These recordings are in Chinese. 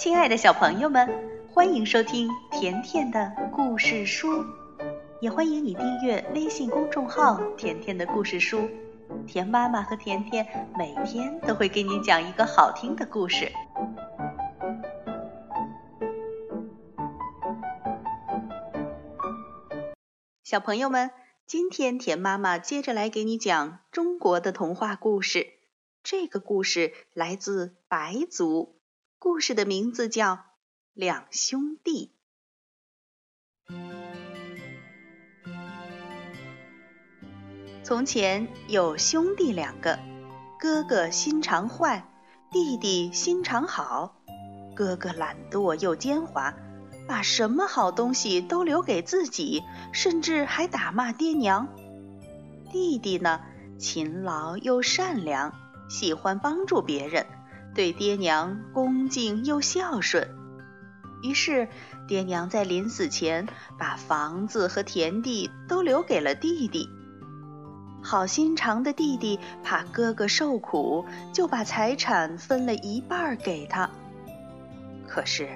亲爱的小朋友们，欢迎收听甜甜的故事书，也欢迎你订阅微信公众号“甜甜的故事书”。甜妈妈和甜甜每天都会给你讲一个好听的故事。小朋友们，今天甜妈妈接着来给你讲中国的童话故事。这个故事来自白族。故事的名字叫《两兄弟》。从前有兄弟两个，哥哥心肠坏，弟弟心肠好。哥哥懒惰又奸猾，把什么好东西都留给自己，甚至还打骂爹娘。弟弟呢，勤劳又善良，喜欢帮助别人。对爹娘恭敬又孝顺，于是爹娘在临死前把房子和田地都留给了弟弟。好心肠的弟弟怕哥哥受苦，就把财产分了一半给他。可是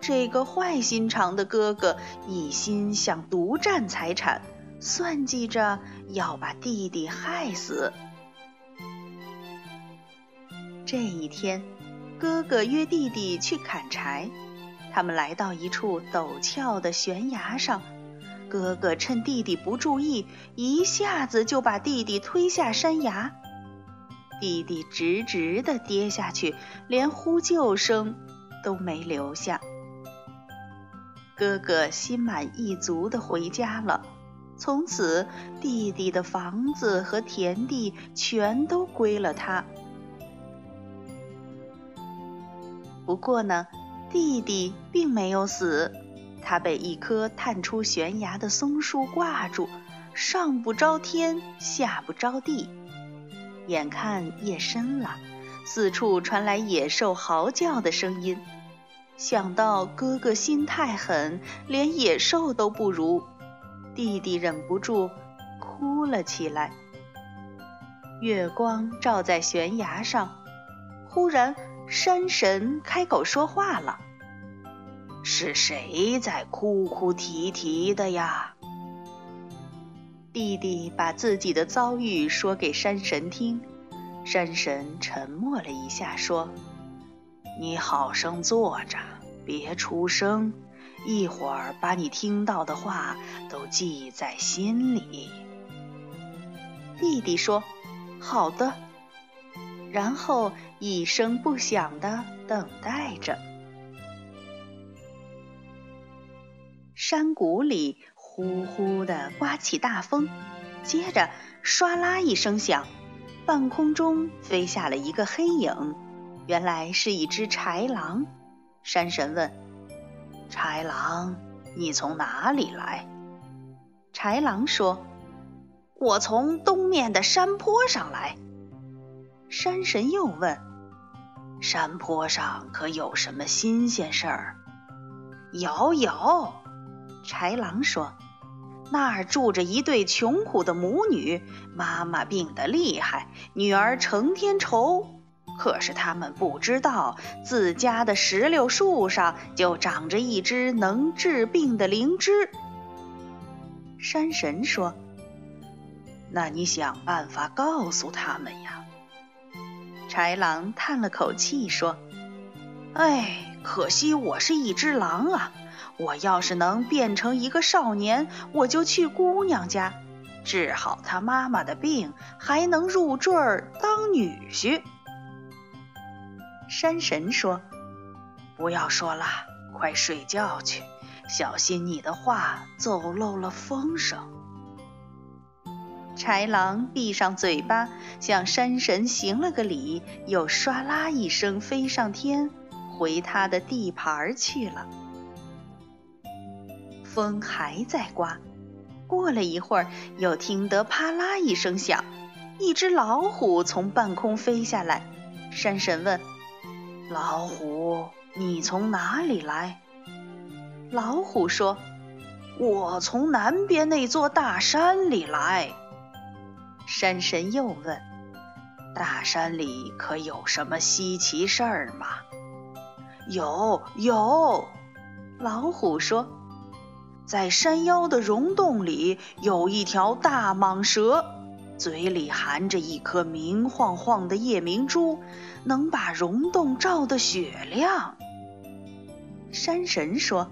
这个坏心肠的哥哥一心想独占财产，算计着要把弟弟害死。这一天，哥哥约弟弟去砍柴。他们来到一处陡峭的悬崖上，哥哥趁弟弟不注意，一下子就把弟弟推下山崖。弟弟直直地跌下去，连呼救声都没留下。哥哥心满意足地回家了。从此，弟弟的房子和田地全都归了他。不过呢，弟弟并没有死，他被一棵探出悬崖的松树挂住，上不着天，下不着地。眼看夜深了，四处传来野兽嚎叫的声音。想到哥哥心太狠，连野兽都不如，弟弟忍不住哭了起来。月光照在悬崖上，忽然。山神开口说话了：“是谁在哭哭啼啼的呀？”弟弟把自己的遭遇说给山神听，山神沉默了一下，说：“你好生坐着，别出声，一会儿把你听到的话都记在心里。”弟弟说：“好的。”然后一声不响地等待着。山谷里呼呼地刮起大风，接着唰啦一声响，半空中飞下了一个黑影，原来是一只豺狼。山神问：“豺狼，你从哪里来？”豺狼说：“我从东面的山坡上来。”山神又问：“山坡上可有什么新鲜事儿？”“有有。”豺狼说，“那儿住着一对穷苦的母女，妈妈病得厉害，女儿成天愁。可是他们不知道，自家的石榴树上就长着一只能治病的灵芝。”山神说：“那你想办法告诉他们呀。”豺狼叹了口气说：“哎，可惜我是一只狼啊！我要是能变成一个少年，我就去姑娘家治好她妈妈的病，还能入赘儿当女婿。”山神说：“不要说了，快睡觉去，小心你的话走漏了风声。”豺狼闭上嘴巴，向山神行了个礼，又唰啦一声飞上天，回他的地盘儿去了。风还在刮，过了一会儿，又听得啪啦一声响，一只老虎从半空飞下来。山神问：“老虎，你从哪里来？”老虎说：“我从南边那座大山里来。”山神又问：“大山里可有什么稀奇事儿吗？”有有。老虎说：“在山腰的溶洞里有一条大蟒蛇，嘴里含着一颗明晃晃的夜明珠，能把溶洞照得雪亮。”山神说：“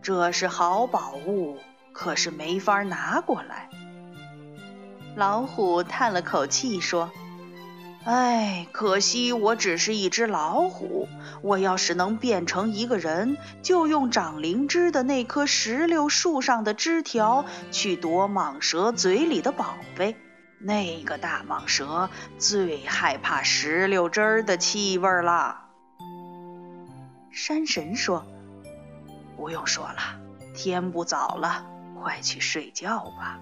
这是好宝物，可是没法拿过来。”老虎叹了口气说。哎，可惜我只是一只老虎。我要是能变成一个人，就用长灵芝的那棵石榴树上的枝条去夺蟒蛇嘴里的宝贝。那个大蟒蛇最害怕石榴汁儿的气味了。山神说：“不用说了，天不早了，快去睡觉吧。”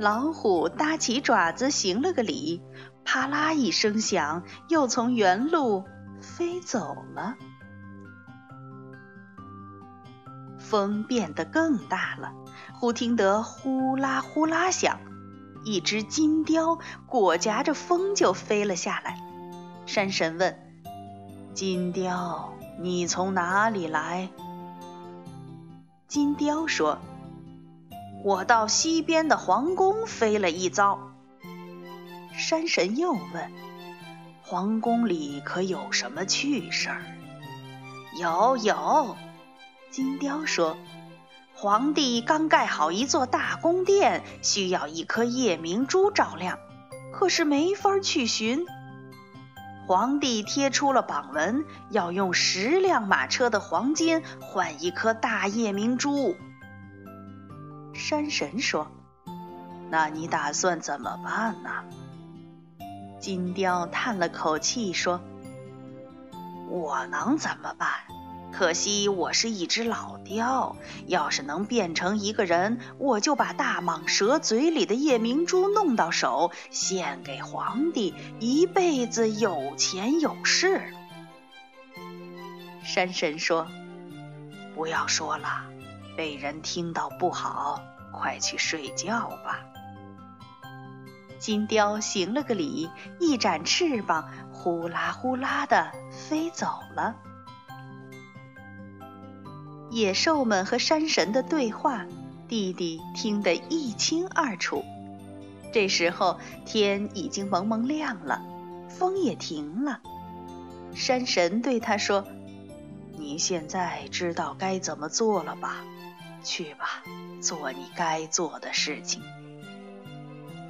老虎搭起爪子，行了个礼，啪啦一声响，又从原路飞走了。风变得更大了，忽听得呼啦呼啦响，一只金雕裹夹着风就飞了下来。山神问：“金雕，你从哪里来？”金雕说。我到西边的皇宫飞了一遭。山神又问：“皇宫里可有什么趣事儿？”“有有。”金雕说：“皇帝刚盖好一座大宫殿，需要一颗夜明珠照亮，可是没法去寻。皇帝贴出了榜文，要用十辆马车的黄金换一颗大夜明珠。”山神说：“那你打算怎么办呢？”金雕叹了口气说：“我能怎么办？可惜我是一只老雕。要是能变成一个人，我就把大蟒蛇嘴里的夜明珠弄到手，献给皇帝，一辈子有钱有势。”山神说：“不要说了。”被人听到不好，快去睡觉吧。金雕行了个礼，一展翅膀，呼啦呼啦的飞走了。野兽们和山神的对话，弟弟听得一清二楚。这时候天已经蒙蒙亮了，风也停了。山神对他说：“你现在知道该怎么做了吧？”去吧，做你该做的事情。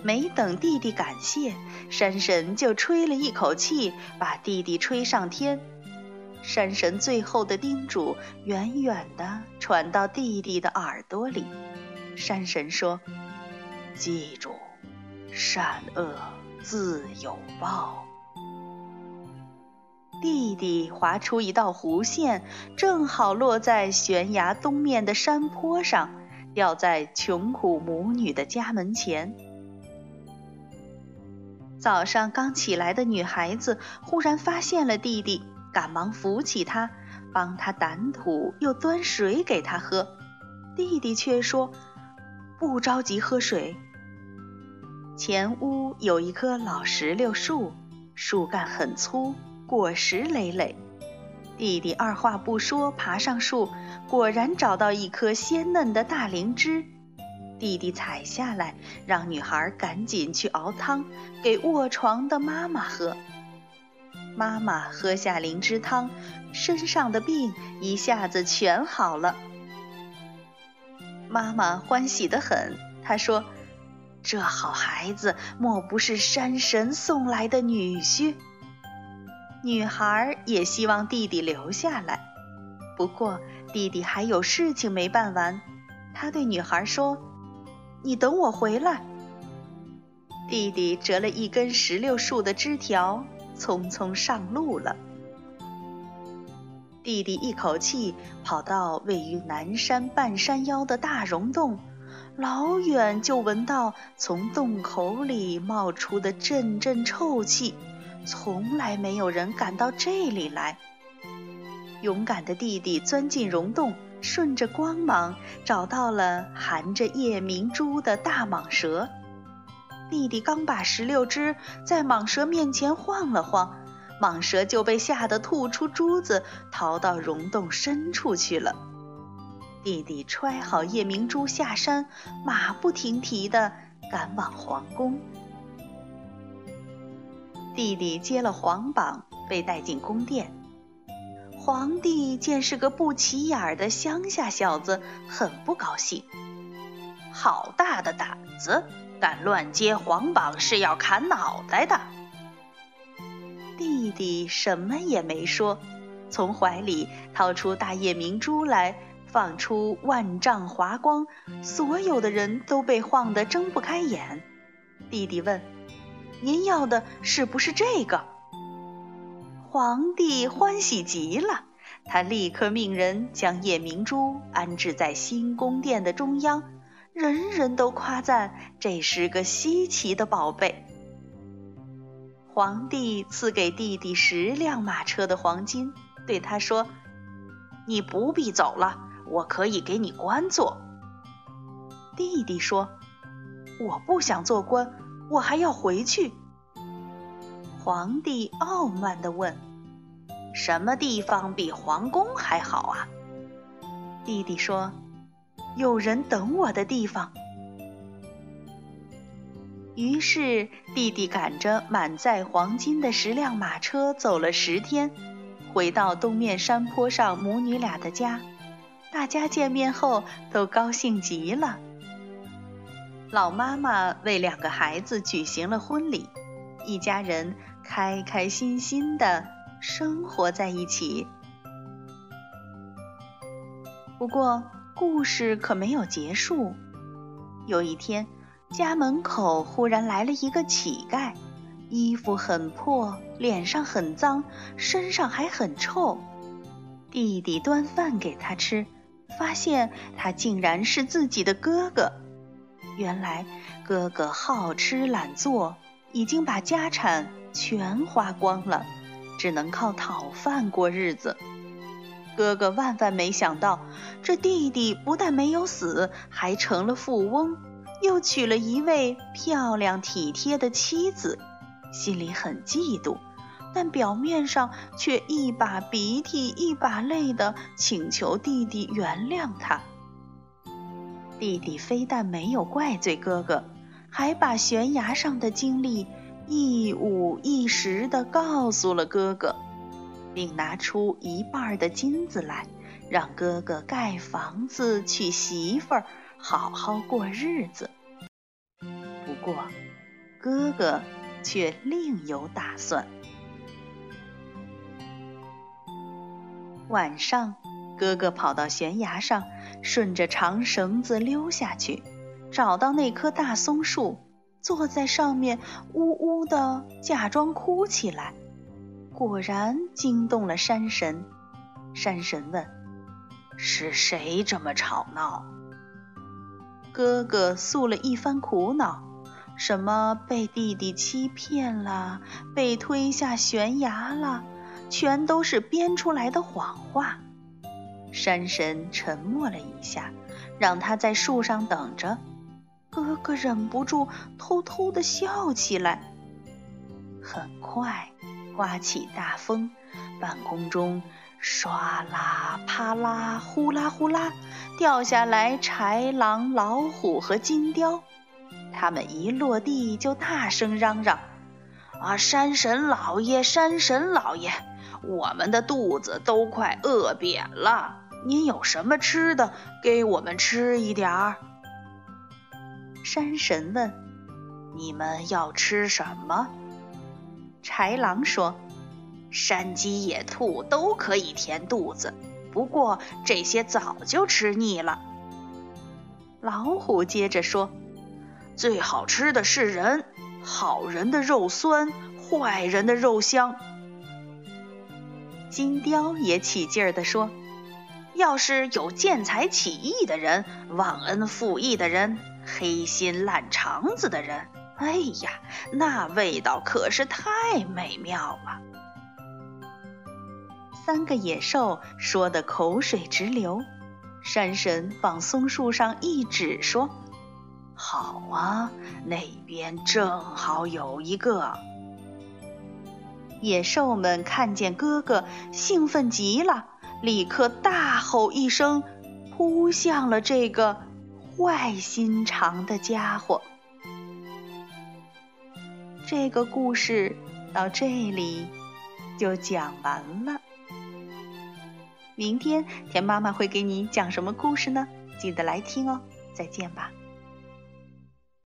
没等弟弟感谢，山神就吹了一口气，把弟弟吹上天。山神最后的叮嘱远远地传到弟弟的耳朵里。山神说：“记住，善恶自有报。”弟弟划出一道弧线，正好落在悬崖东面的山坡上，掉在穷苦母女的家门前。早上刚起来的女孩子忽然发现了弟弟，赶忙扶起他，帮他掸土，又端水给他喝。弟弟却说：“不着急喝水。”前屋有一棵老石榴树，树干很粗。果实累累，弟弟二话不说爬上树，果然找到一颗鲜嫩的大灵芝。弟弟采下来，让女孩赶紧去熬汤给卧床的妈妈喝。妈妈喝下灵芝汤，身上的病一下子全好了。妈妈欢喜得很，她说：“这好孩子莫不是山神送来的女婿？”女孩也希望弟弟留下来，不过弟弟还有事情没办完。他对女孩说：“你等我回来。”弟弟折了一根石榴树的枝条，匆匆上路了。弟弟一口气跑到位于南山半山腰的大溶洞，老远就闻到从洞口里冒出的阵阵臭气。从来没有人敢到这里来。勇敢的弟弟钻进溶洞，顺着光芒找到了含着夜明珠的大蟒蛇。弟弟刚把石榴枝在蟒蛇面前晃了晃，蟒蛇就被吓得吐出珠子，逃到溶洞深处去了。弟弟揣好夜明珠下山，马不停蹄地赶往皇宫。弟弟接了皇榜，被带进宫殿。皇帝见是个不起眼的乡下小子，很不高兴。好大的胆子，敢乱接皇榜，是要砍脑袋的。弟弟什么也没说，从怀里掏出大夜明珠来，放出万丈华光，所有的人都被晃得睁不开眼。弟弟问：“您要的是不是这个？”皇帝欢喜极了，他立刻命人将夜明珠安置在新宫殿的中央，人人都夸赞这是个稀奇的宝贝。皇帝赐给弟弟十辆马车的黄金，对他说：“你不必走了，我可以给你官做。”弟弟说：“我不想做官，我还要回去。”皇帝傲慢地问：“什么地方比皇宫还好啊？”弟弟说：“有人等我的地方。”于是，弟弟赶着满载黄金的十辆马车走了十天，回到东面山坡上母女俩的家。大家见面后都高兴极了。老妈妈为两个孩子举行了婚礼，一家人开开心心的生活在一起。不过，故事可没有结束。有一天。家门口忽然来了一个乞丐，衣服很破，脸上很脏，身上还很臭。弟弟端饭给他吃，发现他竟然是自己的哥哥。原来哥哥好吃懒做，已经把家产全花光了，只能靠讨饭过日子。哥哥万万没想到，这弟弟不但没有死，还成了富翁。又娶了一位漂亮体贴的妻子，心里很嫉妒，但表面上却一把鼻涕一把泪的请求弟弟原谅他。弟弟非但没有怪罪哥哥，还把悬崖上的经历一五一十的告诉了哥哥，并拿出一半的金子来，让哥哥盖房子娶媳妇儿。好好过日子。不过，哥哥却另有打算。晚上，哥哥跑到悬崖上，顺着长绳子溜下去，找到那棵大松树，坐在上面，呜呜的假装哭起来。果然惊动了山神。山神问：“是谁这么吵闹？”哥哥诉了一番苦恼，什么被弟弟欺骗了，被推下悬崖了，全都是编出来的谎话。山神沉默了一下，让他在树上等着。哥哥忍不住偷偷的笑起来。很快，刮起大风，半空中。唰啦啪啦呼啦呼啦，掉下来豺狼、老虎和金雕。他们一落地就大声嚷嚷：“啊，山神老爷，山神老爷，我们的肚子都快饿扁了，您有什么吃的，给我们吃一点儿。”山神问：“你们要吃什么？”豺狼说。山鸡、野兔都可以填肚子，不过这些早就吃腻了。老虎接着说：“最好吃的是人，好人的肉酸，坏人的肉香。”金雕也起劲儿地说：“要是有见财起意的人，忘恩负义的人，黑心烂肠子的人，哎呀，那味道可是太美妙了。”三个野兽说的口水直流，山神往松树上一指，说：“好啊，那边正好有一个。”野兽们看见哥哥，兴奋极了，立刻大吼一声，扑向了这个坏心肠的家伙。这个故事到这里就讲完了。明天田妈妈会给你讲什么故事呢？记得来听哦！再见吧。